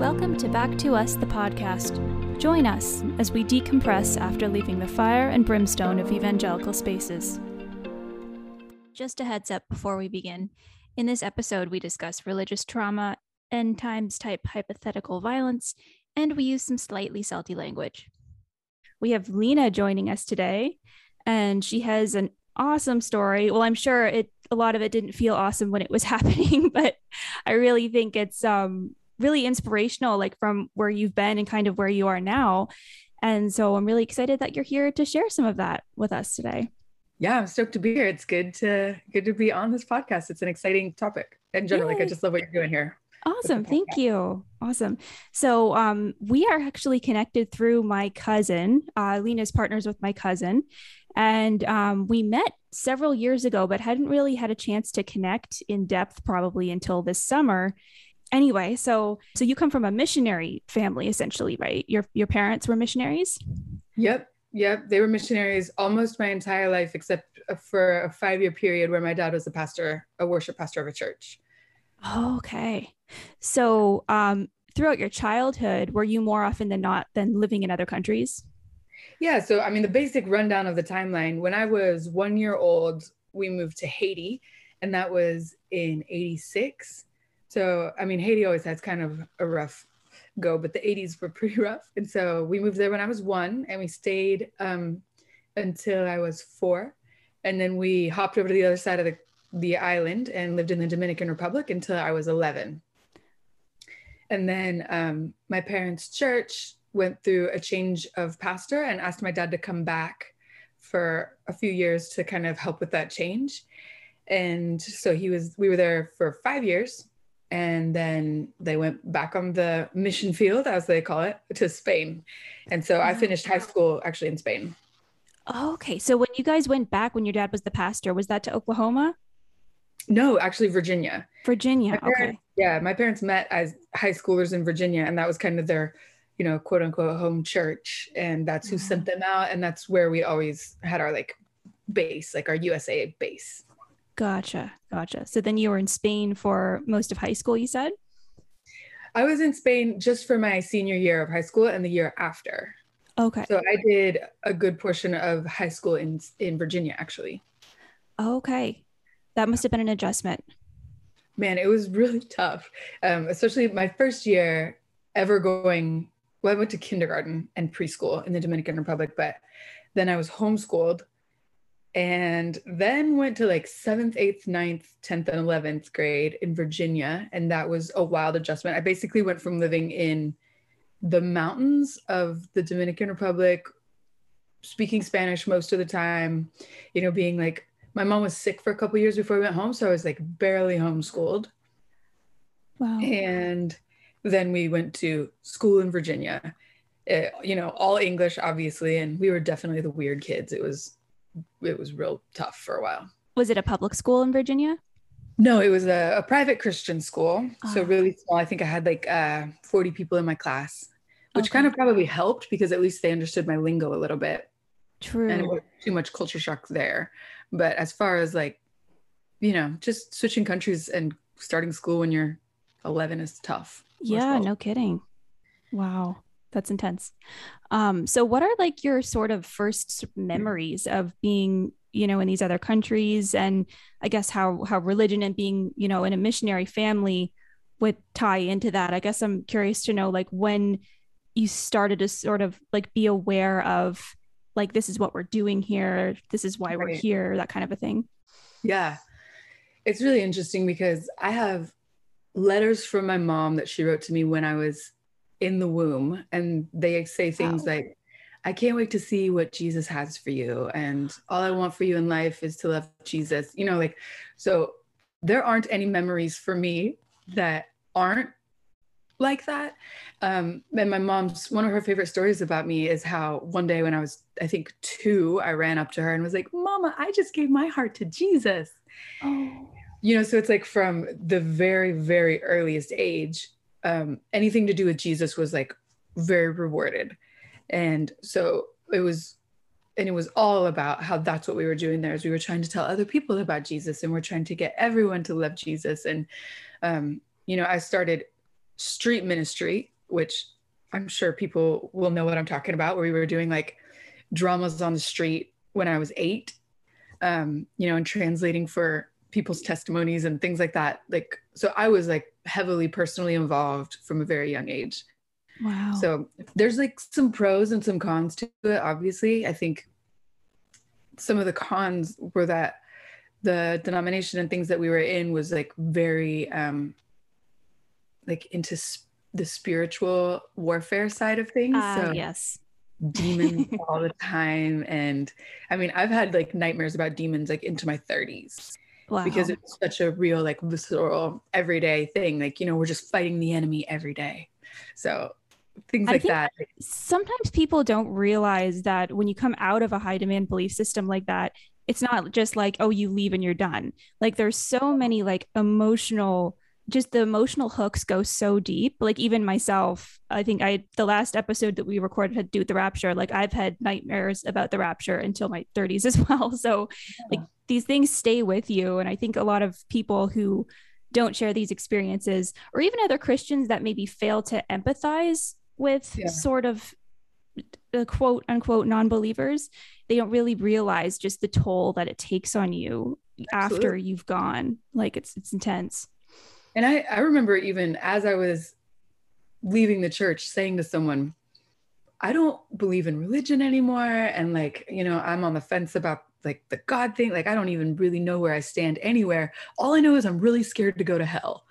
Welcome to Back to Us, the podcast. Join us as we decompress after leaving the fire and brimstone of evangelical spaces. Just a heads up before we begin. In this episode, we discuss religious trauma, end times type hypothetical violence, and we use some slightly salty language. We have Lena joining us today, and she has an awesome story. Well, I'm sure it a lot of it didn't feel awesome when it was happening, but I really think it's um really inspirational, like from where you've been and kind of where you are now. And so I'm really excited that you're here to share some of that with us today. Yeah, I'm stoked to be here. It's good to good to be on this podcast. It's an exciting topic in general. Yay. Like I just love what you're doing here. Awesome. Thank you. Awesome. So um, we are actually connected through my cousin. Uh, Lena's partners with my cousin. And um, we met several years ago, but hadn't really had a chance to connect in depth probably until this summer anyway so so you come from a missionary family essentially right? Your your parents were missionaries? Yep yep they were missionaries almost my entire life except for a five year period where my dad was a pastor a worship pastor of a church. Okay. So um throughout your childhood were you more often than not than living in other countries? Yeah so i mean the basic rundown of the timeline when i was one year old we moved to haiti and that was in 86 so, I mean, Haiti always has kind of a rough go, but the 80s were pretty rough. And so we moved there when I was one and we stayed um, until I was four. And then we hopped over to the other side of the, the island and lived in the Dominican Republic until I was 11. And then um, my parents' church went through a change of pastor and asked my dad to come back for a few years to kind of help with that change. And so he was, we were there for five years and then they went back on the mission field as they call it to spain. And so i finished high school actually in spain. Okay so when you guys went back when your dad was the pastor was that to oklahoma? No actually virginia. Virginia parents, okay. yeah my parents met as high schoolers in virginia and that was kind of their you know quote unquote home church. And that's who mm-hmm. sent them out and that's where we always had our like base like our usa base Gotcha. Gotcha. So then you were in Spain for most of high school, you said? I was in Spain just for my senior year of high school and the year after. Okay. So I did a good portion of high school in in Virginia actually. Okay. That must have been an adjustment. Man, it was really tough. Um, especially my first year ever going well, I went to kindergarten and preschool in the Dominican Republic, but then I was homeschooled and then went to like seventh, eighth, ninth, 10th, and 11th grade in Virginia. And that was a wild adjustment. I basically went from living in the mountains of the Dominican Republic, speaking Spanish most of the time, you know, being like, my mom was sick for a couple years before we went home. So I was like barely homeschooled. Wow. And then we went to school in Virginia, it, you know, all English, obviously. And we were definitely the weird kids. It was it was real tough for a while. Was it a public school in Virginia? No, it was a, a private Christian school. Oh. So really small. I think I had like uh, 40 people in my class, which okay. kind of probably helped because at least they understood my lingo a little bit. True. And it was too much culture shock there. But as far as like, you know, just switching countries and starting school when you're 11 is tough. Yeah, no kidding. Wow that's intense. Um, so what are like your sort of first memories of being, you know, in these other countries and I guess how how religion and being, you know, in a missionary family would tie into that? I guess I'm curious to know like when you started to sort of like be aware of like this is what we're doing here, this is why right. we're here, that kind of a thing. Yeah. It's really interesting because I have letters from my mom that she wrote to me when I was in the womb and they say things wow. like I can't wait to see what Jesus has for you. And all I want for you in life is to love Jesus. You know, like, so there aren't any memories for me that aren't like that. Um, and my mom's one of her favorite stories about me is how one day when I was, I think, two, I ran up to her and was like, Mama, I just gave my heart to Jesus. Oh. You know, so it's like from the very, very earliest age, um, anything to do with Jesus was like very rewarded. And so it was, and it was all about how that's what we were doing there is we were trying to tell other people about Jesus and we're trying to get everyone to love Jesus. And, um, you know, I started street ministry which I'm sure people will know what I'm talking about, where we were doing like dramas on the street when I was eight, um, you know, and translating for people's testimonies and things like that. Like, so I was like heavily personally involved from a very young age. Wow. So there's like some pros and some cons to it, obviously. I think some of the cons were that the denomination and things that we were in was like very um like into sp- the spiritual warfare side of things. Uh, so yes. demons all the time. And I mean, I've had like nightmares about demons like into my 30s. Wow. Because it's such a real, like visceral, everyday thing. Like, you know, we're just fighting the enemy every day. So things I like that. Sometimes people don't realize that when you come out of a high demand belief system like that, it's not just like, oh, you leave and you're done. Like there's so many like emotional just the emotional hooks go so deep. Like even myself, I think I the last episode that we recorded had to do with the rapture. Like I've had nightmares about the rapture until my 30s as well. So yeah. like these things stay with you. And I think a lot of people who don't share these experiences, or even other Christians that maybe fail to empathize with yeah. sort of the quote unquote non-believers, they don't really realize just the toll that it takes on you Absolutely. after you've gone. Like it's it's intense. And I, I remember even as I was leaving the church saying to someone, I don't believe in religion anymore. And like, you know, I'm on the fence about like the God thing. Like, I don't even really know where I stand anywhere. All I know is I'm really scared to go to hell.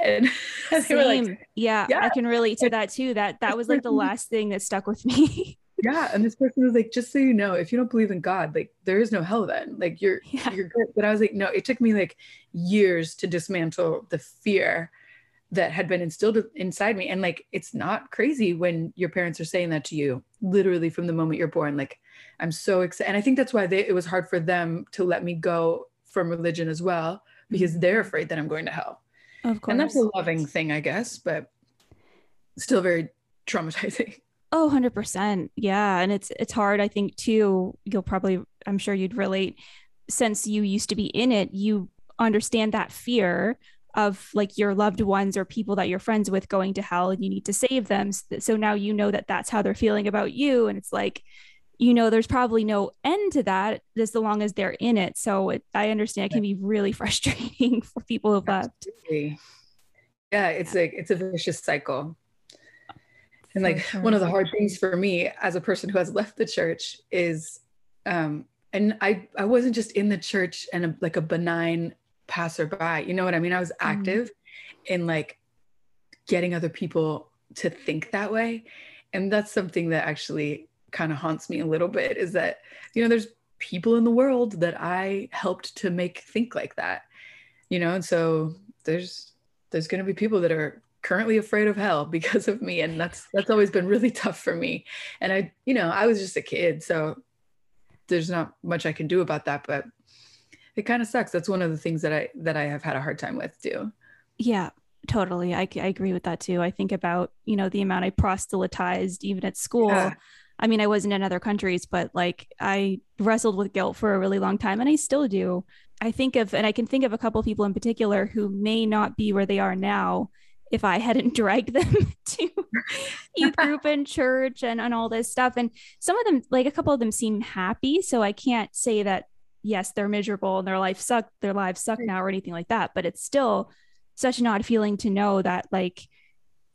And, Same. Like, yeah, yeah, I can relate to that too. That that was like the last thing that stuck with me. yeah and this person was like just so you know if you don't believe in god like there is no hell then. Like you're yeah. you're good. But i was like no it took me like years to dismantle the fear that had been instilled inside me. And like it's not crazy when your parents are saying that to you literally from the moment you're born. Like i'm so excited and i think that's why they, it was hard for them to let me go from religion as well because mm-hmm. they're afraid that i'm going to hell. Of course and that's a loving thing i guess but still very traumatizing Oh, 100%. Yeah, and it's it's hard I think too. You'll probably I'm sure you'd relate since you used to be in it, you understand that fear of like your loved ones or people that you're friends with going to hell and you need to save them. So now you know that that's how they're feeling about you and it's like you know there's probably no end to that as long as they're in it. So it, I understand it can be really frustrating for people who've left. Yeah, it's like it's a vicious cycle. And like one of the hard things for me as a person who has left the church is, um, and I I wasn't just in the church and a, like a benign passerby. You know what I mean? I was mm-hmm. active mm. in like getting other people to think that way, and that's something that actually kind of haunts me a little bit. Is that you know there's people in the world that I helped to make think like that, you know, and so there's there's going to be people that are currently afraid of hell because of me and that's that's always been really tough for me. And i you know i was just a kid so there's not much i can do about that but it kind of sucks. That's one of the things that i that i have had a hard time with too. Yeah totally. I, I agree with that too. I think about you know the amount i proselytized even at school. Yeah. i mean i wasn't in other countries but like i wrestled with guilt for a really long time and i still do. I think of and i can think of a couple people in particular who may not be where they are now if I hadn't dragged them to youth group and church and, and all this stuff. And some of them, like a couple of them seem happy. So I can't say that, yes, they're miserable and their life suck, their lives suck now or anything like that. But it's still such an odd feeling to know that like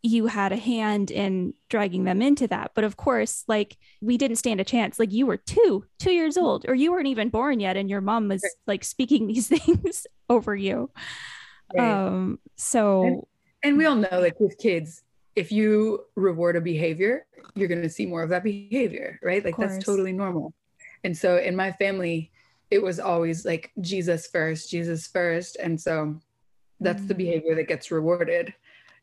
you had a hand in dragging them into that. But of course, like we didn't stand a chance. Like you were two, two years old, or you weren't even born yet, and your mom was like speaking these things over you. Right. Um, so and we all know like with kids if you reward a behavior you're going to see more of that behavior right? Like that's totally normal. And so in my family it was always like jesus first jesus first. And so that's mm. the behavior that gets rewarded.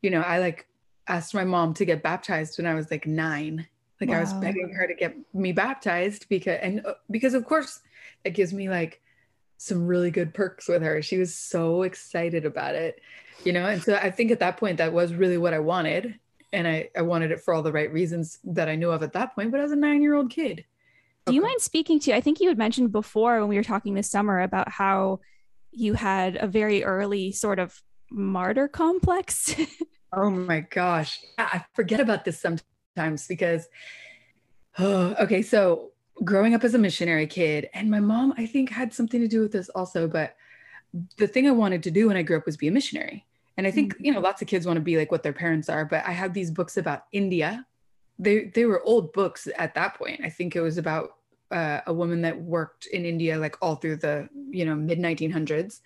You know i like asked my mom to get baptized when i was like 9 like wow. i was begging her to get me baptized because and uh, because of course it gives me like some really good perks with her she was so excited about it you know and so i think at that point that was really what i wanted and i i wanted it for all the right reasons that i knew of at that point but i was a nine year old kid do you mind speaking to i think you had mentioned before when we were talking this summer about how you had a very early sort of martyr complex Oh my gosh. I forget about this sometimes because, oh, okay. So growing up as a missionary kid, and my mom, I think, had something to do with this also. But the thing I wanted to do when I grew up was be a missionary. And I think, mm-hmm. you know, lots of kids want to be like what their parents are. But I had these books about India. They, they were old books at that point. I think it was about uh, a woman that worked in India like all through the, you know, mid 1900s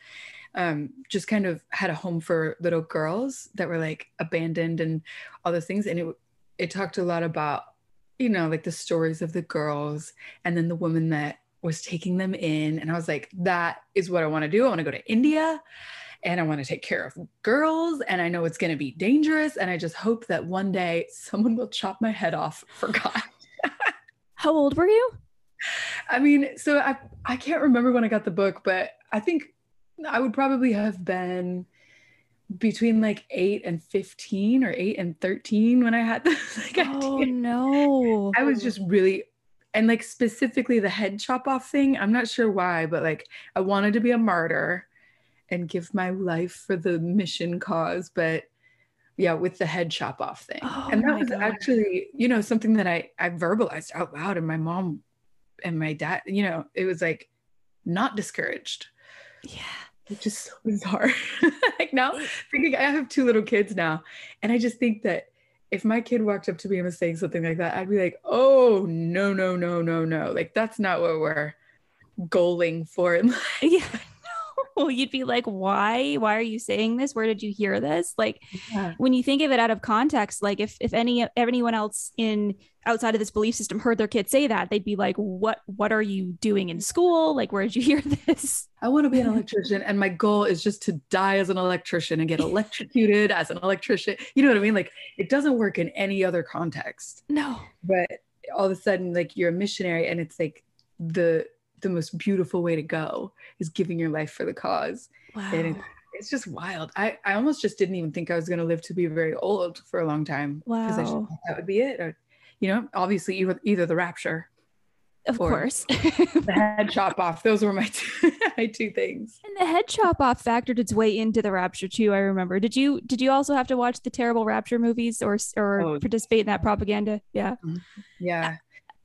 um, just kind of had a home for little girls that were like abandoned and all those things. And it it talked a lot about, you know, like the stories of the girls and then the woman that was taking them in. And I was like, that is what I want to do. I want to go to India and I want to take care of girls and I know it's going to be dangerous and I just hope that one day someone will chop my head off for God. How old were you? I mean, so I I can't remember when I got the book, but I think I would probably have been between like eight and 15 or eight and 13 when I had this. like, oh, I no. I was just really, and like specifically the head chop off thing. I'm not sure why, but like I wanted to be a martyr and give my life for the mission cause. But yeah, with the head chop off thing. Oh, and that was God. actually, you know, something that I, I verbalized out loud. And my mom and my dad, you know, it was like not discouraged. Yeah which is so bizarre. like now, thinking I have two little kids now, and I just think that if my kid walked up to me and was saying something like that, I'd be like, oh no, no, no, no, no. Like that's not what we're goaling for. yeah. No, you'd be like, why? Why are you saying this? Where did you hear this? Like yeah. when you think of it out of context, like if if any anyone else in outside of this belief system heard their kid say that, they'd be like, "What? What are you doing in school? Like, where did you hear this?" I want to be an electrician, and my goal is just to die as an electrician and get electrocuted as an electrician. You know what I mean? Like, it doesn't work in any other context. No. But all of a sudden, like you're a missionary, and it's like the the most beautiful way to go is giving your life for the cause. Wow. And it's, it's just wild. I, I almost just didn't even think I was going to live to be very old for a long time. Wow. Because that would be it. Or you know, obviously either, either the rapture of course the head chop off those were my two, my two things and the head chop off factored its way into the rapture too i remember did you did you also have to watch the terrible rapture movies or or oh, participate in that propaganda yeah mm-hmm. yeah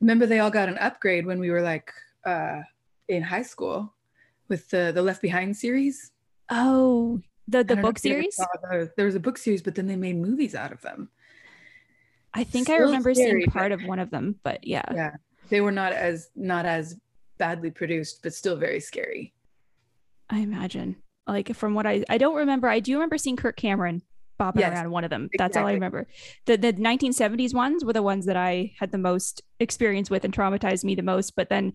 remember they all got an upgrade when we were like uh in high school with the the left behind series oh the the book series there was a book series but then they made movies out of them I think Still I remember scary, seeing part of one of them, but yeah. Yeah. They were not as not as badly produced, but still very scary. I imagine. Like from what I I don't remember. I do remember seeing Kirk Cameron bopping yes, around one of them. Exactly. That's all I remember. The the 1970s ones were the ones that I had the most experience with and traumatized me the most. But then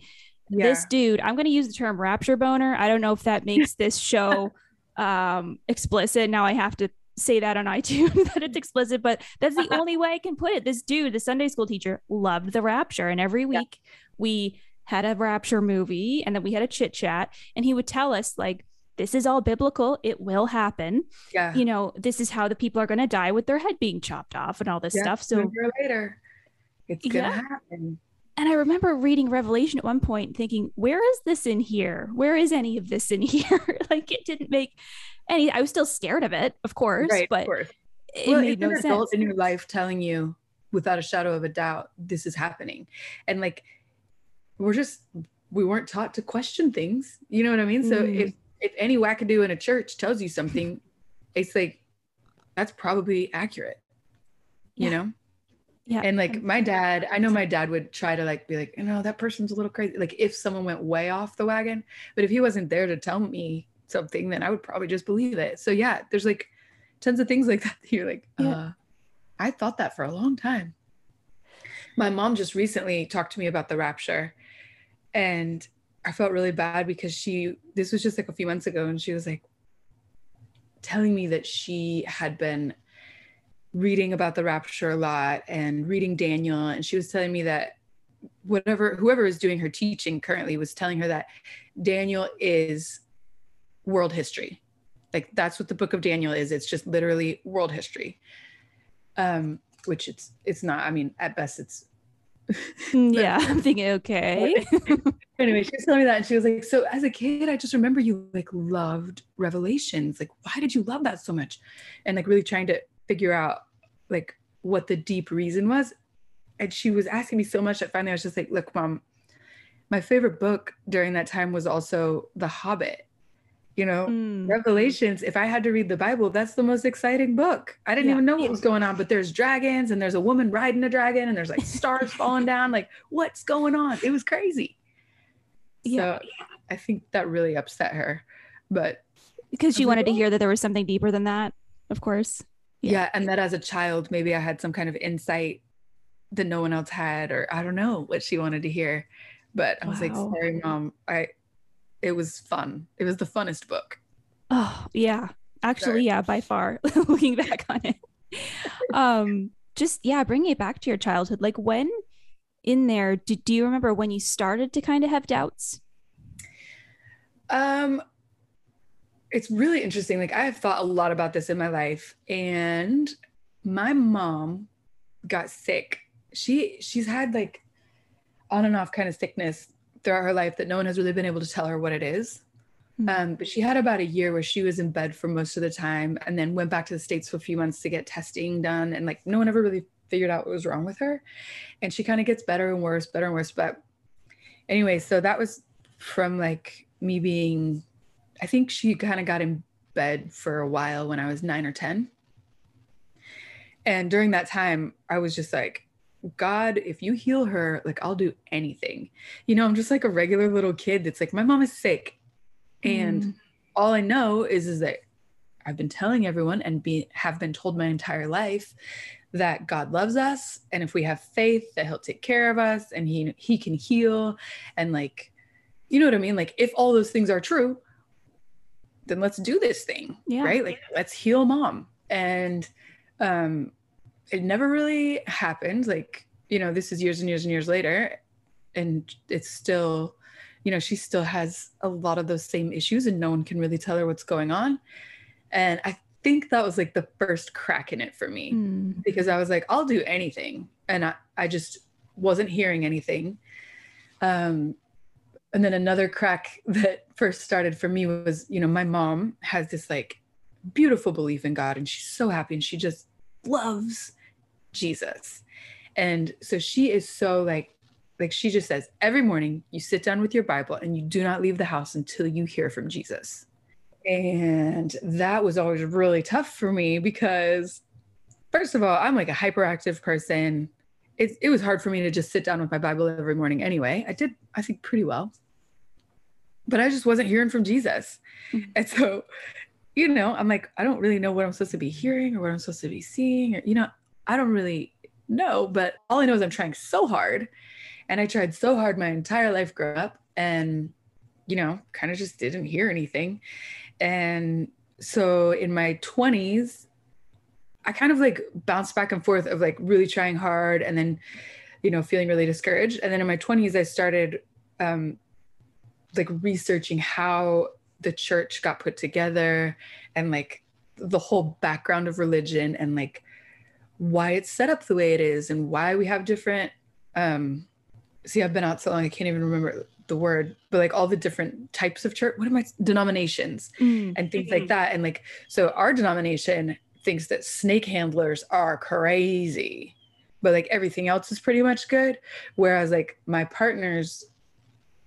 yeah. this dude, I'm going to use the term rapture boner. I don't know if that makes this show um explicit. Now I have to say that on iTunes that it's explicit, but that's the only way I can put it. This dude, the Sunday school teacher, loved the rapture. And every week yeah. we had a rapture movie and then we had a chit chat. And he would tell us, like, this is all biblical. It will happen. Yeah. You know, this is how the people are going to die with their head being chopped off and all this yeah, stuff. So later, it's going to yeah. happen. And I remember reading Revelation at one point thinking, where is this in here? Where is any of this in here? like it didn't make any, I was still scared of it, of course, right, but course. it well, made no sense. in your life telling you without a shadow of a doubt, this is happening. And like, we're just, we weren't taught to question things. You know what I mean? So mm. if, if any wackadoo in a church tells you something, it's like, that's probably accurate, you know? Yeah. And like my dad, I know my dad would try to like be like, you know, that person's a little crazy. Like if someone went way off the wagon, but if he wasn't there to tell me something, then I would probably just believe it. So yeah, there's like tons of things like that. that you're like, yeah. uh, I thought that for a long time. My mom just recently talked to me about the rapture and I felt really bad because she, this was just like a few months ago, and she was like telling me that she had been reading about the rapture a lot and reading Daniel. And she was telling me that whatever, whoever is doing her teaching currently was telling her that Daniel is world history. Like that's what the book of Daniel is. It's just literally world history. Um, which it's it's not. I mean, at best it's yeah, I'm thinking okay. anyway, she was telling me that and she was like, So as a kid, I just remember you like loved revelations. Like, why did you love that so much? And like really trying to figure out like what the deep reason was. And she was asking me so much that finally I was just like, look, mom, my favorite book during that time was also The Hobbit. You know, mm. Revelations, if I had to read the Bible, that's the most exciting book. I didn't yeah. even know what was going on, but there's dragons and there's a woman riding a dragon and there's like stars falling down. Like, what's going on? It was crazy. Yeah. So I think that really upset her. But because she wanted to hear that there was something deeper than that, of course. Yeah. yeah. And that as a child, maybe I had some kind of insight that no one else had, or I don't know what she wanted to hear. But I was wow. like, sorry, mom. I it was fun. It was the funnest book. Oh, yeah. Actually, sorry. yeah, by far, looking back on it. Um, just yeah, bringing it back to your childhood. Like when in there, do, do you remember when you started to kind of have doubts? Um it's really interesting. Like I have thought a lot about this in my life. And my mom got sick. She she's had like on and off kind of sickness throughout her life that no one has really been able to tell her what it is. Mm-hmm. Um, but she had about a year where she was in bed for most of the time and then went back to the States for a few months to get testing done. And like no one ever really figured out what was wrong with her. And she kind of gets better and worse, better and worse. But anyway, so that was from like me being, I think she kind of got in bed for a while when I was nine or 10. And during that time, I was just like, God, if you heal her, like I'll do anything. You know, I'm just like a regular little kid that's like, my mom is sick. And mm. all I know is, is that I've been telling everyone and be have been told my entire life that God loves us. And if we have faith that he'll take care of us and he he can heal. And like, you know what I mean? Like if all those things are true, then let's do this thing. Yeah. Right. Like let's heal mom. And um it never really happened. Like, you know, this is years and years and years later. And it's still, you know, she still has a lot of those same issues and no one can really tell her what's going on. And I think that was like the first crack in it for me mm. because I was like, I'll do anything. And I, I just wasn't hearing anything. Um, and then another crack that first started for me was, you know, my mom has this like beautiful belief in God and she's so happy and she just loves Jesus. And so she is so like, like she just says, every morning you sit down with your Bible and you do not leave the house until you hear from Jesus. And that was always really tough for me because, first of all, I'm like a hyperactive person. It, it was hard for me to just sit down with my Bible every morning anyway. I did, I think, pretty well. But I just wasn't hearing from Jesus. Mm-hmm. And so, you know, I'm like, I don't really know what I'm supposed to be hearing or what I'm supposed to be seeing, or, you know, I don't really know, but all I know is I'm trying so hard. And I tried so hard my entire life growing up and, you know, kind of just didn't hear anything. And so in my 20s, I kind of like bounced back and forth of like really trying hard and then, you know, feeling really discouraged. And then in my 20s, I started um, like researching how the church got put together and like the whole background of religion and like why it's set up the way it is and why we have different um see i've been out so long i can't even remember the word but like all the different types of church what am i denominations mm. and things like that. And like so our denomination thinks that snake handlers are crazy but like everything else is pretty much good. Whereas like my partner's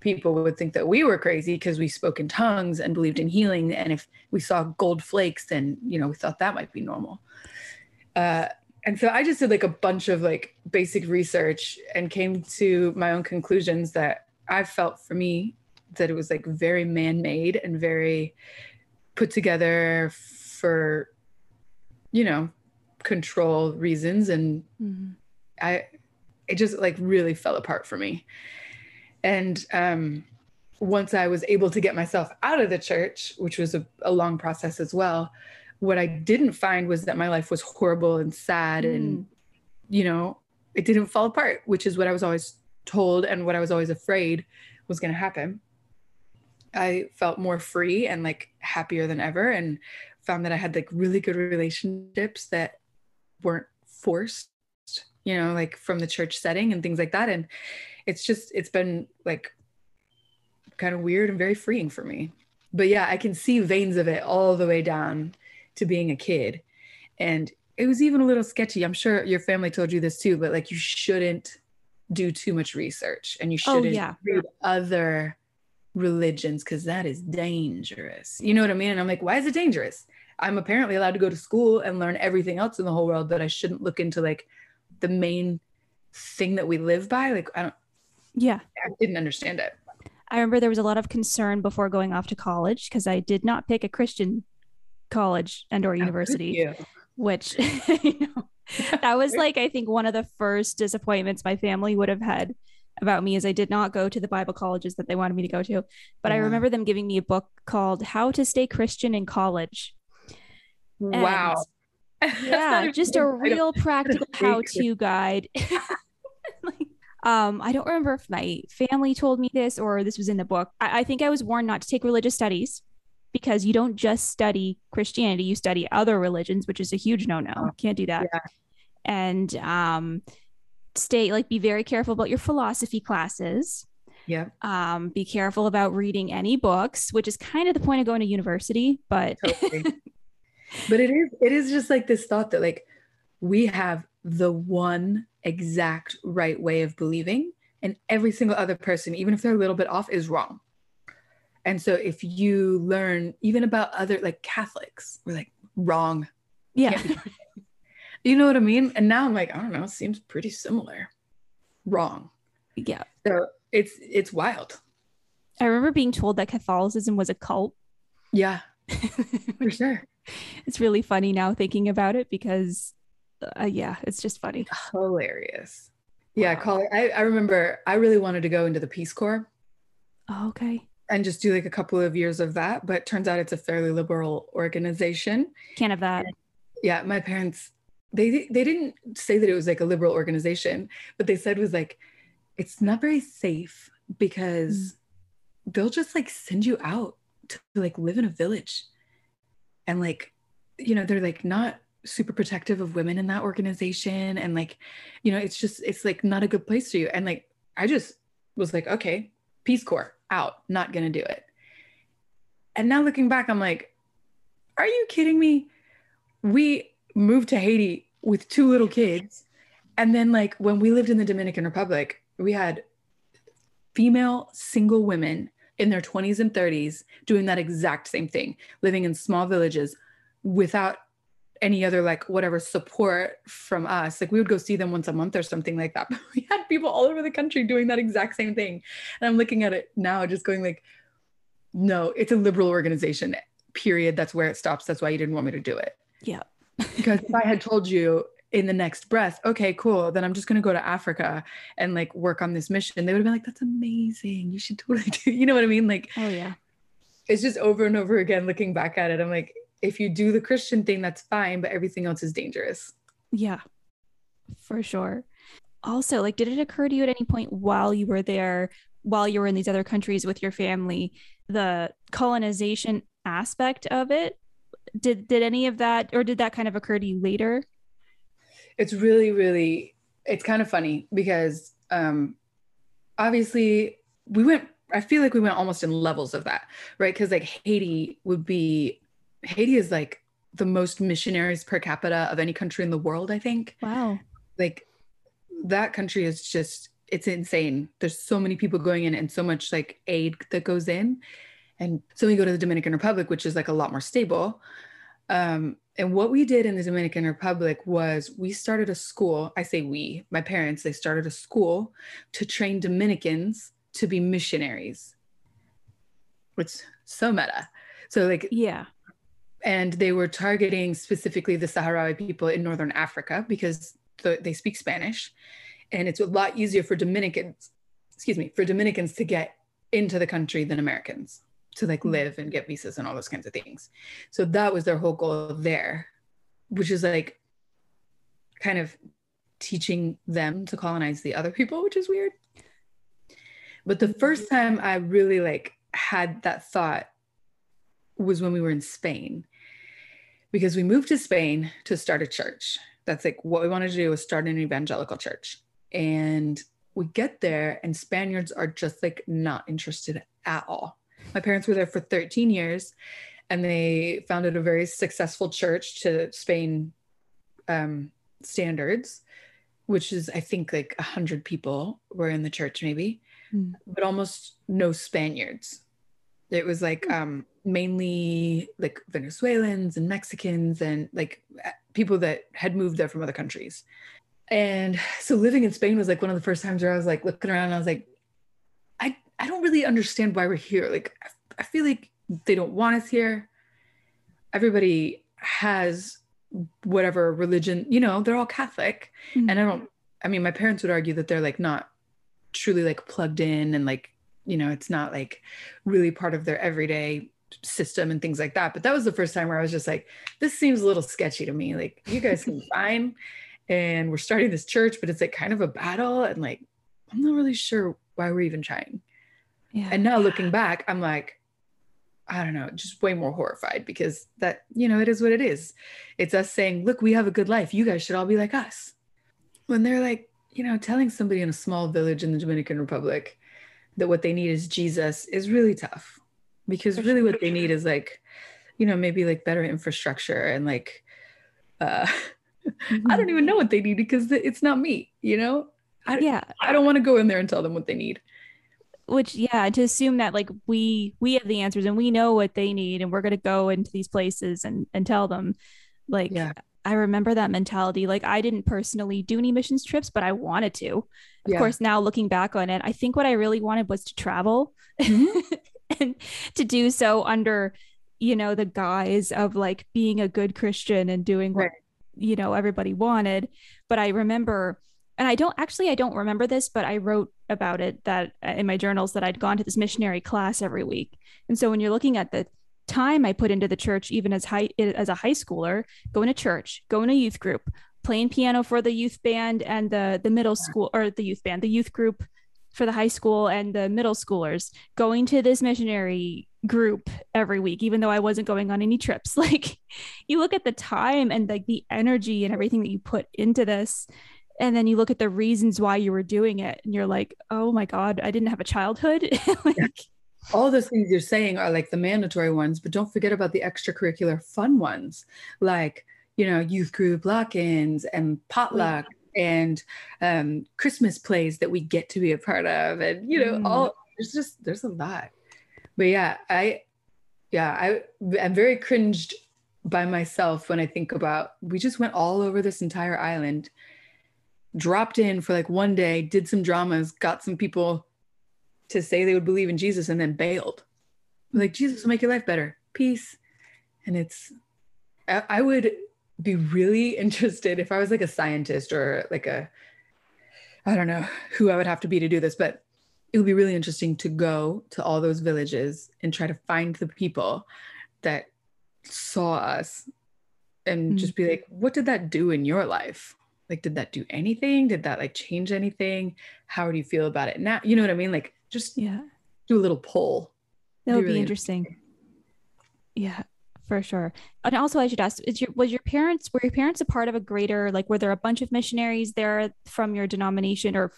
people would think that we were crazy because we spoke in tongues and believed in healing and if we saw gold flakes then you know we thought that might be normal uh, and so I just did like a bunch of like basic research and came to my own conclusions that I felt for me that it was like very man-made and very put together for you know control reasons and mm-hmm. I it just like really fell apart for me. And um once I was able to get myself out of the church, which was a, a long process as well, what I didn't find was that my life was horrible and sad mm. and you know, it didn't fall apart, which is what I was always told and what I was always afraid was going to happen. I felt more free and like happier than ever and found that I had like really good relationships that weren't forced, you know, like from the church setting and things like that and it's just it's been like kind of weird and very freeing for me. But yeah, I can see veins of it all the way down to being a kid. And it was even a little sketchy. I'm sure your family told you this too, but like you shouldn't do too much research and you Oh, shouldn't yeah. read other religions because that is dangerous. You know what I mean? And I'm like, why is it dangerous? I'm apparently allowed to go to school and learn everything else in the whole world, but I shouldn't look into like the main thing that we live by. Like I don't Yeah. I didn't understand it. I remember there was a lot of concern before going off to college because I did not pick a Christian college and or oh, university, which you know, that was like I think one of the first disappointments my family would have had about me is I did not go to the Bible colleges that they wanted me to go to. But I remember them giving me a book called How to Stay Christian in College. Wow. Yeah, just a real practical how-to guide. Like, um, I don't remember if my family told me this or this was in the book. I, I think I was warned not to take religious studies because you don't just study Christianity, you study other religions, which is a huge no-no. Oh, Can't do that. yeah. And um stay like be very careful about your philosophy classes. Yeah, Um, be careful about reading any books, which is kind of the point of going to university, but totally. But it is it is just like this thought that like we have the one exact right way of believing and every single other person even if they're a little bit off is wrong. And so if you learn even about other like catholics we're like wrong. Yeah. You know what i mean? And now i'm like i don't know seems pretty similar. Wrong. Yeah. so it's it's wild. I remember being told that Catholicism was a cult. yeah. For sure it's really funny now thinking about it because uh, yeah it's just funny. Hilarious. Yeah Wow. call I, I remember i really wanted to go into the peace corps oh, okay. and just do like a couple of years of that but turns out it's a fairly liberal organization. Can't have that. Yeah my parents they they didn't say that it was like a liberal organization but they said was like it's not very safe because they'll just like send you out to like live in a village and like you know they're like not super protective of women in that organization. And like you know it's just it's like not a good place for you. And like i just was like okay peace corps out not gonna do it. And now looking back i'm like are you kidding me? We moved to haiti with two little kids. And then like when we lived in the dominican republic we had female single women in their 20s and 30s doing that exact same thing living in small villages without any other like whatever support from us. Like we would go see them once a month or something like that. But we had people all over the country doing that exact same thing. And i'm looking at it now just going like no it's a liberal organization period. That's where it stops. That's why you didn't want me to do it. Yeah. Because if i had told you in the next breath okay cool then i'm just going to go to africa and like work on this mission. They would have been like that's amazing you should totally do you know what i mean? Like oh yeah. it's just over and over again looking back at it i'm like if you do the christian thing that's fine but everything else is dangerous. Yeah for sure. Also like did it occur to you at any point while you were there while you were in these other countries with your family the colonization aspect of it? Did did any of that or did that kind of occur to you later it's really really it's kind of funny because um obviously we went i feel like we went almost in levels of that right? Because like haiti would be haiti is like the most missionaries per capita of any country in the world i think. Wow. Like that country is just it's insane. There's so many people going in and so much like aid that goes in. And so we go to the dominican republic which is like a lot more stable um, and what we did in the dominican republic was we started a school i say we my parents they started a school to train dominicans to be missionaries which so meta. So like yeah. and they were targeting specifically the Sahrawi people in northern Africa because the, they speak Spanish, and it's a lot easier for Dominicans, excuse me, for Dominicans to get into the country than Americans to like mm-hmm. live and get visas and all those kinds of things. So that was their whole goal there, which is like kind of teaching them to colonize the other people, which is weird. But the first mm-hmm. time I really like had that thought was when we were in Spain because we moved to Spain to start a church. That's like what we wanted to do was start an evangelical church. And we get there and Spaniards are just like not interested at all. My parents were there for 13 years and they founded a very successful church to Spain um, standards, which is I think like a hundred people were in the church maybe, mm. but almost no Spaniards. It was like hmm. um, mainly like Venezuelans and Mexicans and like people that had moved there from other countries. And so living in Spain was like one of the first times where I was like looking around and I was like, I, don't really understand why we're here. Like, I, I feel like they don't want us here. Everybody has whatever religion, you know, they're all Catholic. Mm-hmm. And I don't, I mean, my parents would argue that they're like not truly like plugged in and like, you know, it's not like really part of their everyday system and things like that. But that was the first time where I was just like, this seems a little sketchy to me. Like, you guys seem fine. And we're starting this church, but it's like kind of a battle. And like, I'm not really sure why we're even trying. Yeah. And now looking back, I'm like, I don't know, just way more horrified because that, you know, it is what it is. It's us saying, look, we have a good life. You guys should all be like us. When they're like, you know, telling somebody in a small village in the Dominican Republic that what they need is Jesus is really tough because really what they need is like you know maybe like better infrastructure and like uh mm-hmm. i don't even know what they need because it's not me you know I, yeah i don't want to go in there and tell them what they need which yeah to assume that like we we have the answers and we know what they need and we're going to go into these places and and tell them like yeah. i remember that mentality like i didn't personally do any missions trips but i wanted to of yeah. course now looking back on it i think what i really wanted was to travel mm-hmm. and to do so under you know the guise of like being a good christian and doing what you know everybody wanted but i remember and i don't actually i don't remember this but i wrote about it that uh, in my journals that i'd gone to this missionary class every week. And so when you're looking at the time i put into the church even as high as a high schooler going to church going to youth group playing piano for the youth band and the the middle school or the youth band the youth group for the high school and the middle schoolers going to this missionary group every week even though i wasn't going on any trips. Like you look at the time and like the energy and everything that you put into this and then you look at the reasons why you were doing it and you're like oh my god i didn't have a childhood like all those things you're saying are like the mandatory ones but don't forget about the extracurricular fun ones like you know youth group lock-ins and potluck and um, Christmas plays that we get to be a part of, and you know, mm. all there's just there's a lot. But yeah, I yeah, I I'm very cringed by myself when I think about we just went all over this entire island, dropped in for like one day, did some dramas, got some people to say they would believe in Jesus, and then bailed. Like Jesus will make your life better. Peace. And it's I, I would be really interested if I was like a scientist or like a, I don't know who I would have to be to do this, but it would be really interesting to go to all those villages and try to find the people that saw us and mm-hmm. just be like, what did that do in your life? Like, did that do anything? Did that like change anything? How do you feel about it now? You know what I mean? Like, just yeah, do a little poll. That would be, really interesting. interesting. Yeah for sure. And also, I should ask: Is your was your parents were your parents a part of a greater like were there a bunch of missionaries there from your denomination, or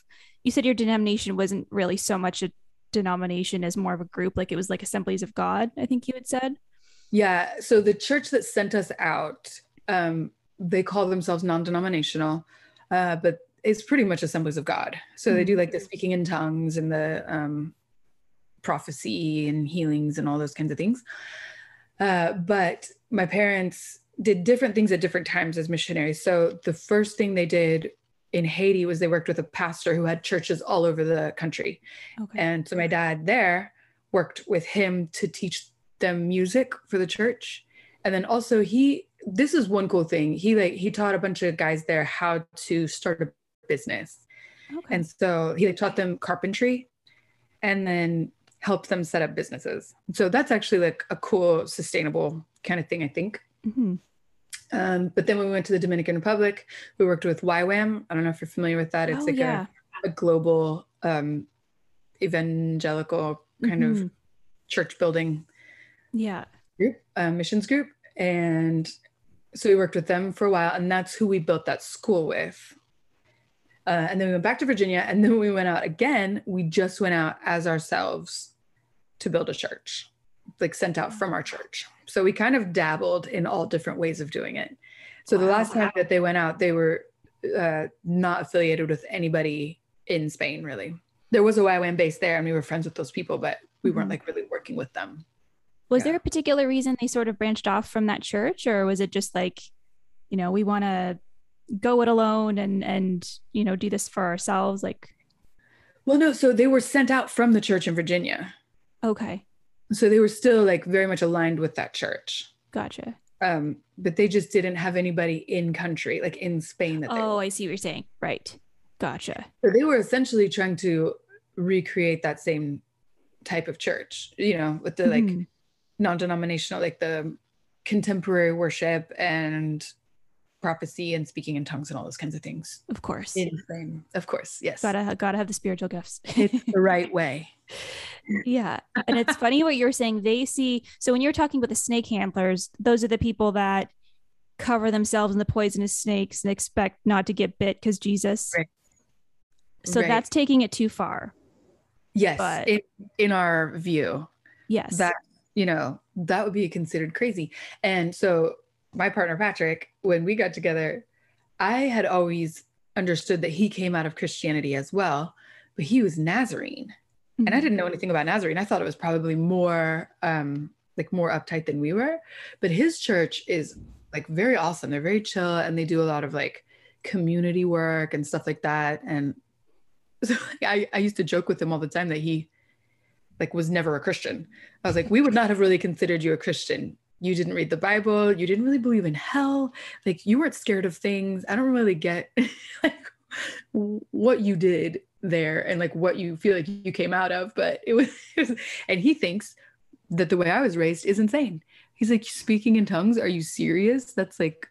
you said your denomination wasn't really so much a denomination as more of a group, like it was like Assemblies of God. I think you had said. Yeah. So the church that sent us out, um, they call themselves non-denominational, uh, but it's pretty much Assemblies of God. So mm-hmm. they do like the speaking in tongues and the um, prophecy and healings and all those kinds of things. Uh, but my parents did different things at different times as missionaries. So the first thing they did in Haiti was they worked with a pastor who had churches all over the country. Okay. And so my dad there worked with him to teach them music for the church. And then also he this is one cool thing. He like he taught a bunch of guys there how to start a business. Okay. And so he like, taught them carpentry and then helped them set up businesses. So that's actually like a cool, sustainable kind of thing, I think. Mm-hmm. Um, but then when we went to the Dominican Republic, we worked with YWAM. I don't know if you're familiar with that. It's oh, like yeah. a, a, global um, evangelical kind mm-hmm. of church building yeah group, uh, missions group. And so we worked with them for a while, and that's who we built that school with. Uh, and then we went back to Virginia. And then we went out again, we just went out as ourselves to build a church, like sent out from our church. So we kind of dabbled in all different ways of doing it. So the last time that they went out, they were uh, not affiliated with anybody in Spain, really. There was a YWAM base there, and we were friends with those people, but we weren't Mhm. like really working with them. Was Yeah. there a particular reason they sort of branched off from that church, or was it just like, you know, we want to go it alone and and you know do this for ourselves? Like, Well, no, so they were sent out from the church in Virginia. okay, So they were still like very much aligned with that church. gotcha. Um, but they just didn't have anybody in country, like in Spain that they Oh, I see what you're saying. Right, gotcha. So they were essentially trying to recreate that same type of church, you know, with the like Mhm. Non-denominational, like the contemporary worship and prophecy and speaking in tongues and all those kinds of things. Of course, In Spain, of course, yes. gotta gotta have the spiritual gifts. it's the right way. Yeah. And it's funny what you're saying. They see, so when you're talking about the snake handlers, those are the people that cover themselves in the poisonous snakes and expect not to get bit because Jesus. Right. So Right. that's taking it too far. Yes, But- in, in our view, Yes. that you know that would be considered crazy. And so my partner Patrick, when we got together, I had always understood that he came out of Christianity as well, but he was Nazarene. and I Mhm. didn't know anything about Nazarene. I thought it was probably more um like more uptight than we were. But his church is like very awesome. They're very chill and they do a lot of like community work and stuff like that. And so I, I used to joke with him all the time that he like was never a Christian. I was like, we would not have really considered you a Christian. You didn't read the Bible, you didn't really believe in hell, like you weren't scared of things. I don't really get like what you did there and like what you feel like you came out of but it was, it was and he thinks that the way i was raised is insane he's like speaking in tongues are you serious that's like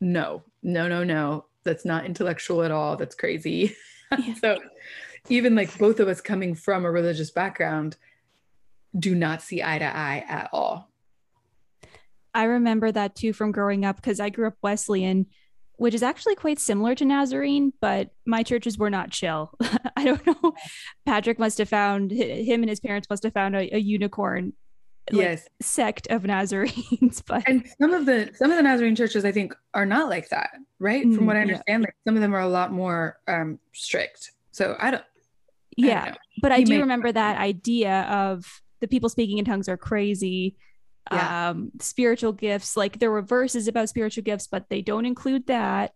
no no no no that's not intellectual at all that's crazy Yeah. so even like both of us coming from a religious background do not see eye to eye at all I remember that too from growing up because I grew up Wesleyan, which is actually quite similar to Nazarene, but my churches were not chill. I don't know. Patrick must have found him and his parents must have found a, a unicorn like, yes sect of Nazarenes, but and some of the some of the nazarene churches i think are not like that right Mm, from what i yeah. understand like some of them are a lot more um strict so I don't yeah. know. But I He do remember that idea of the people speaking in tongues are crazy. Yeah. Um, spiritual gifts, like there were verses about spiritual gifts, but they don't include that.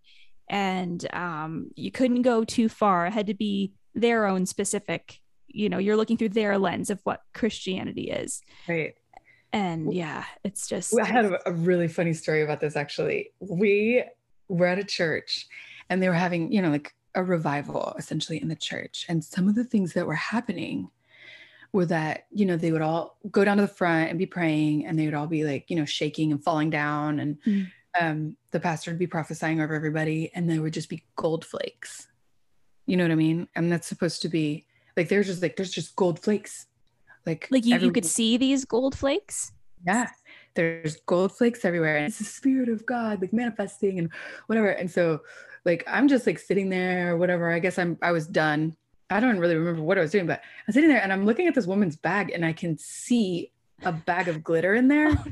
And um, you couldn't go too far. It had to be their own specific, you know, you're looking through their lens of what Christianity is. right And yeah, it's just I had a, a really funny story about this actually. We were at a church and they were having, you know, like a revival essentially in the church. And some of the things that were happening were that, you know, they would all go down to the front and be praying and they would all be like, you know, shaking and falling down. And Mm. um, the pastor would be prophesying over everybody and there would just be gold flakes. You know what I mean? And that's supposed to be like, there's just like, there's just gold flakes. Like, like you, you could see these gold flakes. yeah there's gold flakes everywhere and it's the spirit of god like manifesting and whatever and so like i'm just like sitting there or whatever. I guess i'm i was done. I don't really remember what i was doing but i'm sitting there and i'm looking at this woman's bag and i can see a bag of glitter in there.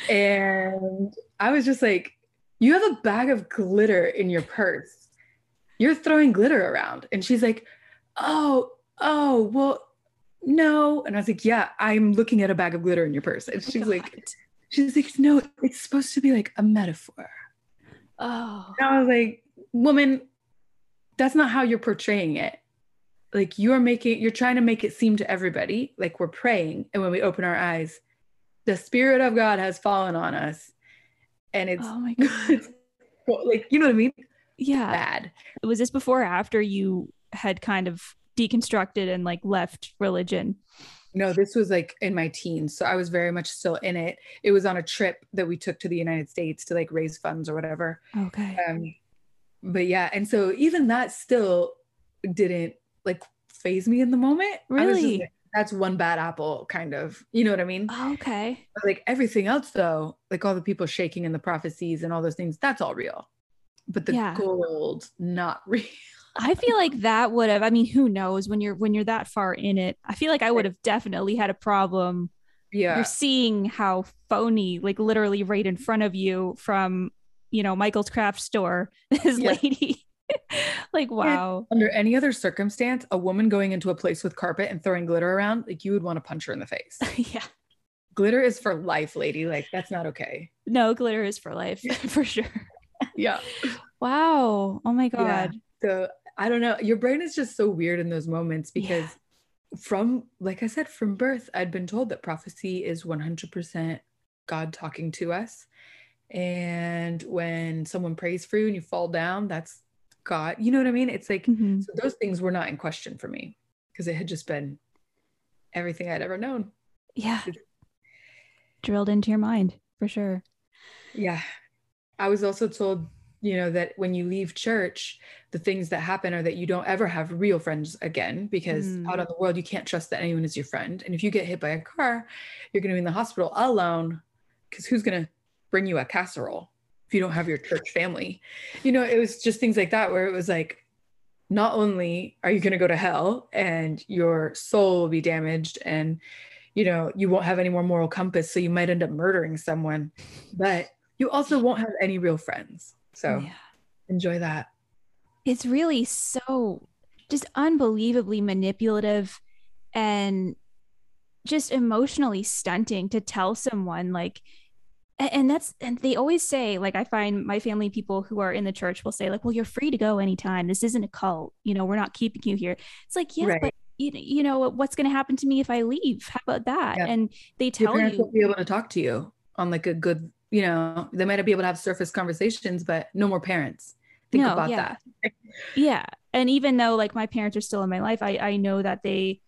Oh no. and i was just like you have a bag of glitter in your purse. You're throwing glitter around. And she's like oh oh well no. And i was like yeah i'm looking at a bag of glitter in your purse. And oh she's like she's like no it's supposed to be like a metaphor oh, and i was like woman that's not how you're portraying it. Like you're making you're trying to make it seem to everybody like we're praying. And when we open our eyes the spirit of god has fallen on us. And it's oh my God. like you know what i mean? Yeah. bad. Was this before or after you had kind of deconstructed and like left religion no this was like in my teens so i was very much still in it. It was on a trip that we took to the united states to like raise funds or whatever. Okay. Um but yeah and so even that still didn't like faze me in the moment. I was just Really? like, that's one bad apple kind of. You know what i mean? Okay. But, like everything else though like all the people shaking and the prophecies and all those things that's all real. But the Yeah. gold not real i feel like that would have i mean who knows when you're when you're that far in it i feel like i would have definitely had a problem yeah you're seeing how phony like literally right in front of you from you know, Michael's craft store, this yeah. lady. like, wow. And under any other circumstance, a woman going into a place with carpet and throwing glitter around, like you would want to punch her in the face. yeah. Glitter is for life, lady. Like, that's not okay. No, glitter is for life, for sure. yeah. Wow. Oh my God. Yeah. So I don't know. Your brain is just so weird in those moments because yeah. from, like I said, from birth, I'd been told that prophecy is 100% God talking to us. And when someone prays for you and you fall down, that's God. You know what I mean? It's like, mm-hmm. so those things were not in question for me because it had just been everything I'd ever known. Yeah. Drilled into your mind for sure. Yeah. I was also told, you know, that when you leave church, the things that happen are that you don't ever have real friends again because mm. out on the world, you can't trust that anyone is your friend. And if you get hit by a car, you're going to be in the hospital alone because who's going to bring you a casserole if you don't have your church family? You know, it was just things like that where it was like, not only are you going to go to hell and your soul will be damaged and you know you won't have any more moral compass so you might end up murdering someone but you also won't have any real friends so yeah. enjoy that it's really so just unbelievably manipulative and just emotionally stunting to tell someone like and that's and they always say like i find my family people who are in the church will say like well you're free to go anytime this isn't a cult you know we're not keeping you here it's like yeah right. but you, you know what's going to happen to me if i leave how about that yeah. and they tell Your parents you won't be able to talk to you on like a good you know they might not be able to have surface conversations but no more parents think no, about yeah. that yeah and even though like my parents are still in my life i i know that they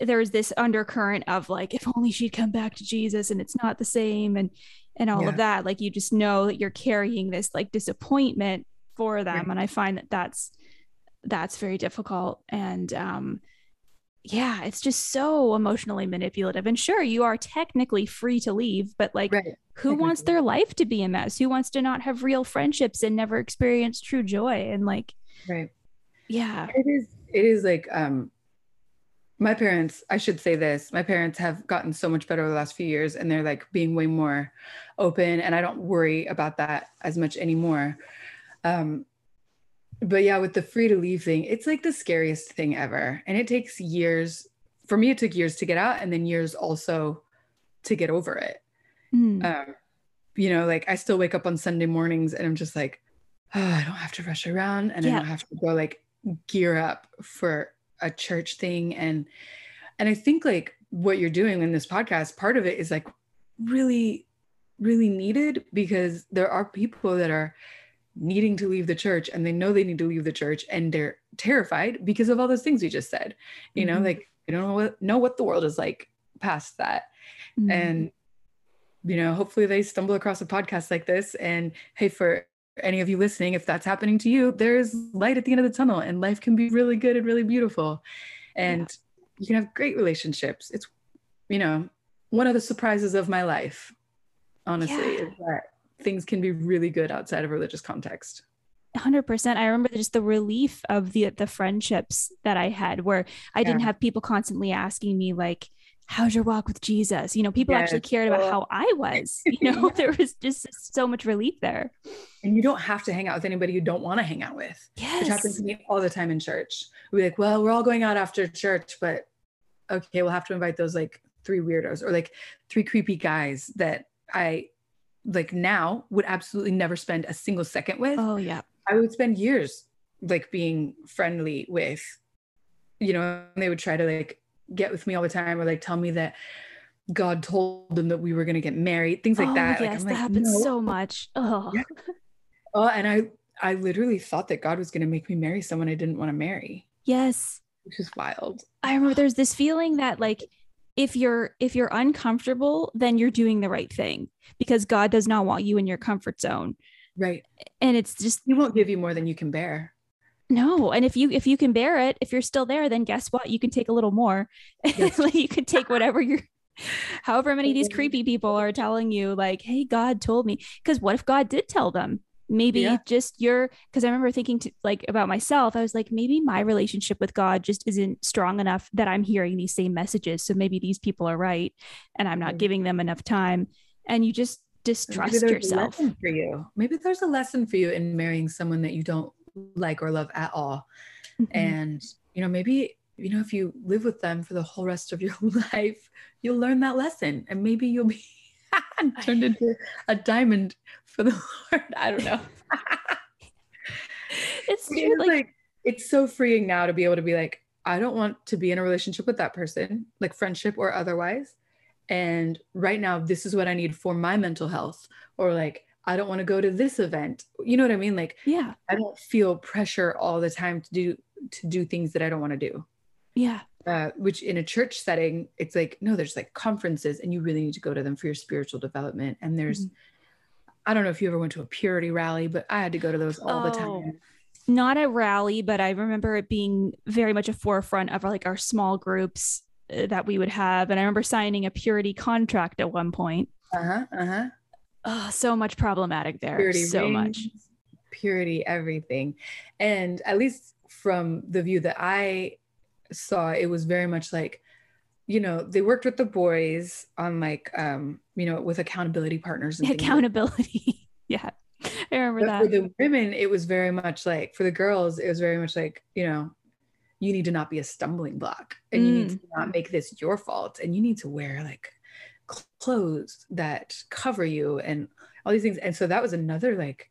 there's this undercurrent of like if only she'd come back to jesus and it's not the same and and all yeah. of that like you just know that you're carrying this like disappointment for them right. and i find that that's that's very difficult and um yeah it's just so emotionally manipulative and sure you are technically free to leave but like right. who wants their life to be a mess? Who wants to not have real friendships and never experience true joy? And like right. yeah. It is it is like um my parents i should say this my parents have gotten so much better over the last few years and they're like being way more open and i don't worry about that as much anymore. Um but yeah with the free to leave thing it's like the scariest thing ever and it takes years for me it took years to get out and then years also to get over it mm. um you know like i still wake up on sunday mornings and i'm just like oh, i don't have to rush around and yeah. i don't have to go like gear up for a church thing and and i think like what you're doing in this podcast part of it is like really really needed because there are people that are needing to leave the church and they know they need to leave the church and they're terrified because of all those things we just said you mm-hmm. know like they don't know what know what the world is like past that mm-hmm. and you know hopefully they stumble across a podcast like this and hey for any of you listening, if that's happening to you, there's light at the end of the tunnel and life can be really good and really beautiful. And yeah. you can have great relationships. It's, you know, one of the surprises of my life, honestly, yeah. is that things can be really good outside of religious context. 100% i remember just the relief of the the friendships that i had where i yeah. didn't have people constantly asking me like how's your walk with Jesus? You know, people yes. actually cared about how I was. You know, there was just so much relief there. And you don't have to hang out with anybody you don't want to hang out with. Yes. Which happens to me all the time in church. We're like, well, we're all going out after church, but okay, we'll have to invite those like three weirdos or like three creepy guys that I like now would absolutely never spend a single second with. Oh, yeah. I would spend years like being friendly with, you know, they would try to like get with me all the time or like tell me that God told them that we were going to get married, things like oh, that. Yes, like, that like, happens no. so much. Oh. Yeah. oh, and I, I literally thought that God was going to make me marry someone I didn't want to marry. Yes. Which is wild. I remember there's this feeling that like, if you're if you're uncomfortable, then you're doing the right thing because God does not want you in your comfort zone. Right. And it's just He won't give you more than you can bear. No, and if you if you can bear it, if you're still there, then guess what? You can take a little more. Yes. like you can take whatever you're however many of these creepy people are telling you like, "Hey, God told me." Cuz what if God did tell them? Maybe yeah. just your cuz I remember thinking to, like about myself, I was like maybe my relationship with God just isn't strong enough that I'm hearing these same messages. So maybe these people are right and I'm not mm-hmm. giving them enough time. And you just distrust yourself. for you. Maybe there's a lesson for you in marrying someone that you don't like or love at all. Mm-hmm. And, you know, maybe, you know, if you live with them for the whole rest of your life, you'll learn that lesson and maybe you'll be turned into a diamond for the Lord. I don't know. it's, it's like, like it's so freeing now to be able to be like, I don't want to be in a relationship with that person, like friendship or otherwise. And right now, this is what I need for my mental health. Or like, I don't want to go to this event. You know what I mean? Like, yeah, I don't feel pressure all the time to do to do things that I don't want to do. Yeah. Uh, which in a church setting, it's like, no, there's like conferences and you really need to go to them for your spiritual development. And there's, mm-hmm. I don't know if you ever went to a purity rally, but I had to go to those all oh, the time not a rally, but I remember it being very much a forefront of like our small groups uh, that we would have. And I remember signing a purity contract at one point. Uh huh. Uh huh. Oh, so much problematic there. Purity so rings, much. Purity, everything. And at least from the view that I saw, it was very much like, you know, they worked with the boys on like, um, you know, with accountability partners. And accountability. Yeah. I remember but that. For the women, it was very much like for the girls, it was very much like, you know, you need to not be a stumbling block and mm. you need to mm. not make this your fault and you need to wear like clothes that cover you and all these things. And so that was another like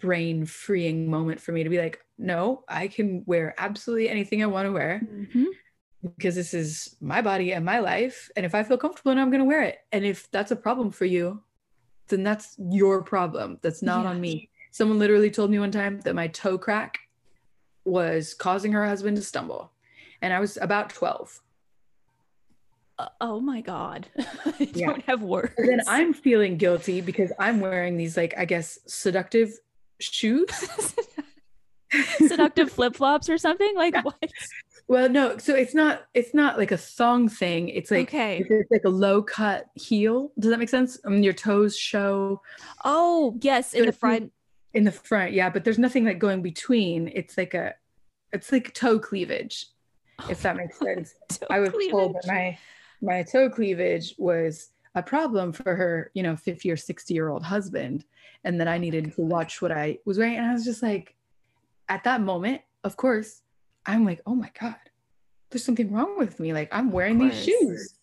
brain freeing moment for me to be like, no, I can wear absolutely anything I want to wear. Mm-hmm because this is my body and my life. And if I feel comfortable, and I'm going to wear it. And if that's a problem for you, then that's your problem. That's not yeah. on me. Someone literally told me one time that my toe crack was causing her husband to stumble. And I was about 12. Uh, oh my God. I yeah. don't have words. And then I'm feeling guilty because I'm wearing these, like, I guess, seductive shoes. seductive flip flops or something? Like, yeah. what? Well, no. So it's not it's not like a thong thing. It's like okay. It's like a low cut heel. Does that make sense? I mean, your toes show. Oh yes, in the front. In the front, yeah. But there's nothing like going between. It's like a, it's like toe cleavage, if that makes sense. I was cleavage. told that my my toe cleavage was a problem for her, you know, 50 or 60 year old husband, and that I needed oh to watch what I was wearing. And I was just like, at that moment, of course I'm like, oh my God, there's something wrong with me. Like I'm wearing these shoes.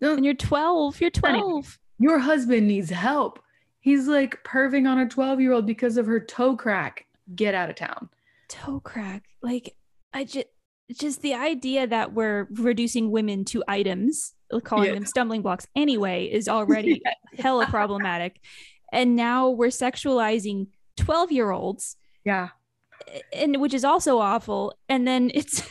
No, and you're 12. You're 12. Your husband needs help. He's like perving on a 12 year old because of her toe crack. Get out of town. Toe crack. Like I just just the idea that we're reducing women to items, calling yeah. them stumbling blocks anyway, is already yeah. hella problematic. And now we're sexualizing 12 year olds. Yeah and which is also awful. And then it's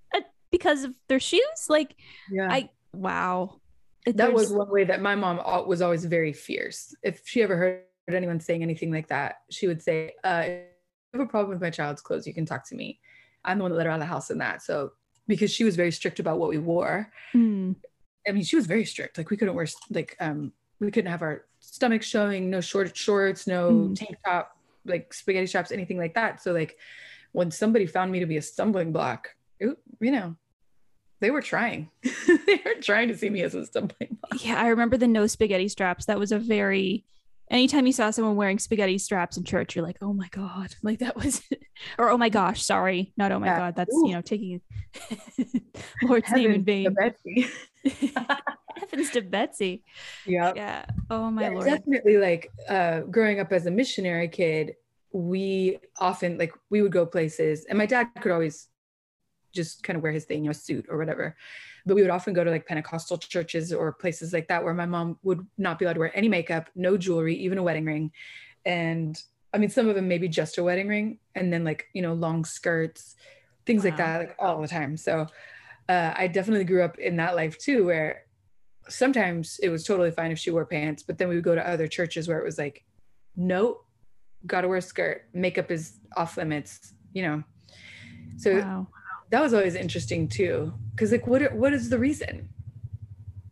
because of their shoes. Like, yeah, I wow. That There's, was one way that my mom was always very fierce. If she ever heard anyone saying anything like that, she would say, uh, "If you have a problem with my child's clothes, you can talk to me. I'm the one that let her out of the house in that." So because she was very strict about what we wore. Mm. I mean, she was very strict. Like we couldn't wear like um we couldn't have our stomach showing, no short shorts, no mm. tank top, like spaghetti straps, anything like that. So like when somebody found me to be a stumbling block, it, you know, they were trying. they were trying to see me as a stumbling block. Yeah, I remember the no spaghetti straps. That was a very anytime you saw someone wearing spaghetti straps in church, you're like, oh my God. Like that was or oh my gosh, sorry. Not oh my yeah. God. That's Ooh. you know, taking Lord's Heavens name in vain. Heavens to Betsy. Yeah. Yeah. Oh my yeah, lord. Definitely like uh growing up as a missionary kid, we often like we would go places and my dad could always just kind of wear his thing, you know, suit or whatever. But we would often go to like Pentecostal churches or places like that where my mom would not be allowed to wear any makeup, no jewelry, even a wedding ring. And I mean, some of them maybe just a wedding ring and then like, you know, long skirts, things wow. like that, like all the time. So uh, I definitely grew up in that life too, where sometimes it was totally fine if she wore pants, but then we would go to other churches where it was like, no, gotta wear a skirt. Makeup is off limits, you know. So wow. that was always interesting too. Cause like what what is the reason?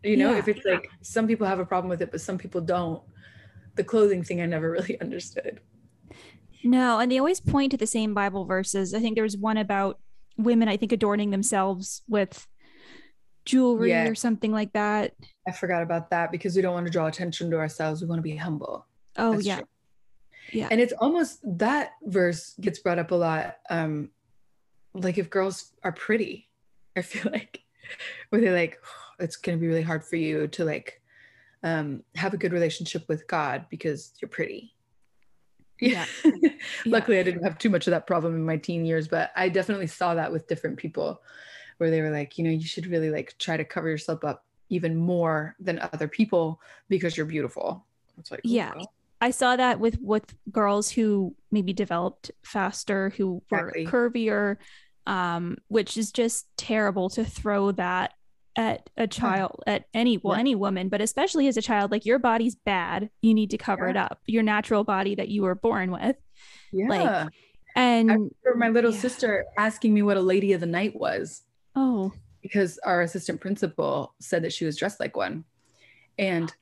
You know, yeah. if it's like some people have a problem with it, but some people don't. The clothing thing I never really understood. No, and they always point to the same Bible verses. I think there was one about women, I think, adorning themselves with jewelry yeah. or something like that. I forgot about that because we don't want to draw attention to ourselves. We want to be humble. Oh That's yeah. True. Yeah. And it's almost that verse gets brought up a lot. Um, like if girls are pretty, I feel like where they're like, oh, it's gonna be really hard for you to like um have a good relationship with God because you're pretty. Yeah. Luckily. I didn't have too much of that problem in my teen years, but I definitely saw that with different people where they were like, you know, you should really like try to cover yourself up even more than other people because you're beautiful. It's like, yeah. I saw that with with girls who maybe developed faster, who were exactly. curvier, um, which is just terrible to throw that at a child, yeah. at any well, yeah. any woman, but especially as a child. Like your body's bad, you need to cover yeah. it up. Your natural body that you were born with. Yeah. Like, and I remember my little sister asking me what a lady of the night was. Oh. Because our assistant principal said that she was dressed like one. And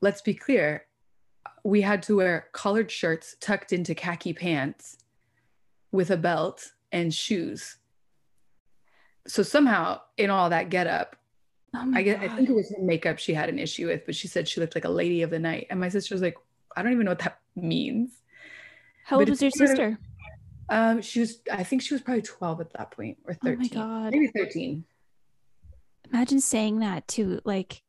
let's be clear, we had to wear collared shirts tucked into khaki pants with a belt and shoes. So somehow in all that get up, oh I get I think it was makeup she had an issue with, but she said she looked like a lady of the night. And my sister was like, I don't even know what that means. How but old was your sister? Um, she was I think she was probably 12 at that point or 13. Oh my god. Maybe 13. Imagine saying that to like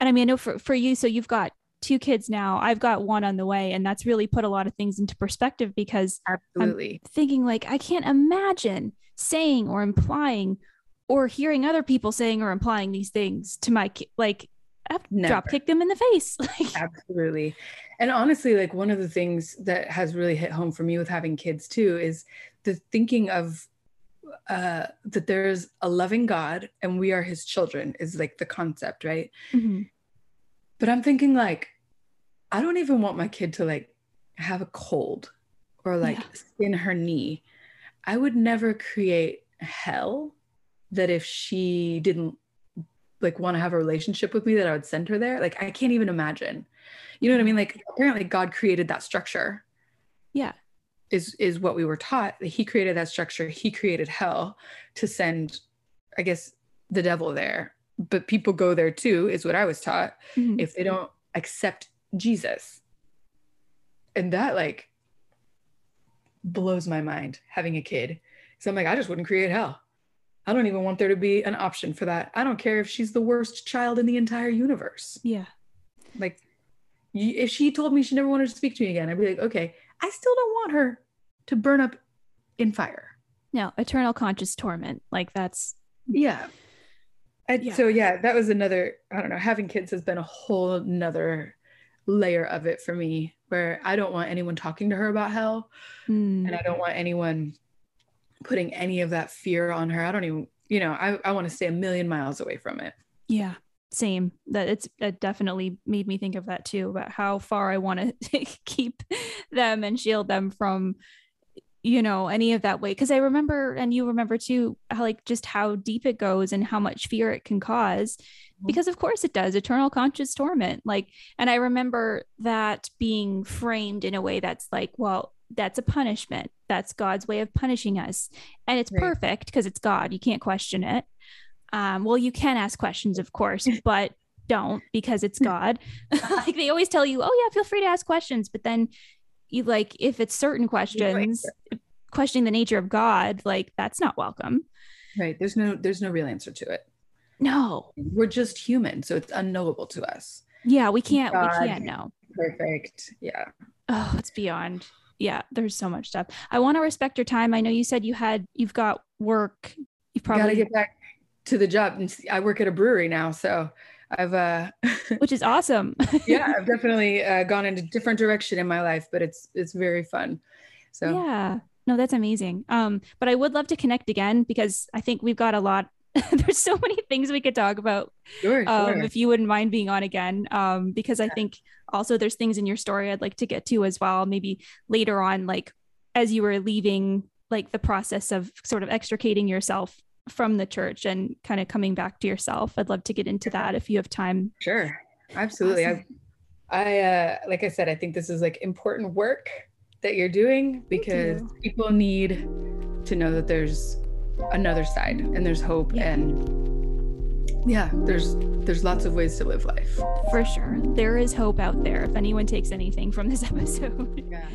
and I mean I know for, for you, so you've got two kids now. I've got one on the way, and that's really put a lot of things into perspective because absolutely I'm thinking like I can't imagine saying or implying or hearing other people saying or implying these things to my kid. Like I've drop kick them in the face. Like absolutely. And honestly, like one of the things that has really hit home for me with having kids too is the thinking of uh that there's a loving God and we are his children is like the concept, right? Mm-hmm. But I'm thinking like I don't even want my kid to like have a cold or like yeah. skin her knee. I would never create hell that if she didn't like want to have a relationship with me that I would send her there. Like I can't even imagine. You know what I mean? Like apparently God created that structure. Yeah. Is is what we were taught. He created that structure. He created hell to send I guess the devil there. But people go there too is what I was taught mm-hmm. if they don't accept Jesus. And that like blows my mind having a kid. So I'm like, I just wouldn't create hell. I don't even want there to be an option for that. I don't care if she's the worst child in the entire universe. Yeah. Like, if she told me she never wanted to speak to me again, I'd be like, okay, I still don't want her to burn up in fire. No, eternal conscious torment. Like, that's. Yeah. yeah. So, yeah, that was another, I don't know, having kids has been a whole nother layer of it for me where I don't want anyone talking to her about hell. Mm. And I don't want anyone putting any of that fear on her. I don't even, you know, I, I want to stay a million miles away from it. Yeah. Same. That it's it definitely made me think of that too about how far I want to keep them and shield them from you know any of that way because i remember and you remember too how like just how deep it goes and how much fear it can cause mm-hmm. because of course it does eternal conscious torment like and i remember that being framed in a way that's like well that's a punishment. That's God's way of punishing us. And it's right. perfect because it's God. You can't question it. Um, well, you can ask questions, of course, but don't because it's God. like they always tell you, oh, yeah, feel free to ask questions. But then you like, if it's certain questions, right. questioning the nature of God, like that's not welcome. Right. There's no, there's no real answer to it. No. We're just human. So it's unknowable to us. Yeah. We can't, God, we can't know. Perfect. Yeah. Oh, it's beyond yeah, there's so much stuff. I want to respect your time. I know you said you had you've got work. You've probably got to get back to the job. And I work at a brewery now, so I've uh which is awesome. yeah, I've definitely uh, gone in a different direction in my life, but it's it's very fun. So Yeah. No, that's amazing. Um but I would love to connect again because I think we've got a lot there's so many things we could talk about. Sure, um, sure. If you wouldn't mind being on again, um, because I think also there's things in your story I'd like to get to as well. Maybe later on, like as you were leaving, like the process of sort of extricating yourself from the church and kind of coming back to yourself. I'd love to get into that if you have time. Sure, absolutely. Awesome. I, I uh, like I said, I think this is like important work that you're doing because you. people need to know that there's another side and there's hope yeah. and yeah, there's there's lots of ways to live life. For sure. There is hope out there if anyone takes anything from this episode. Yeah.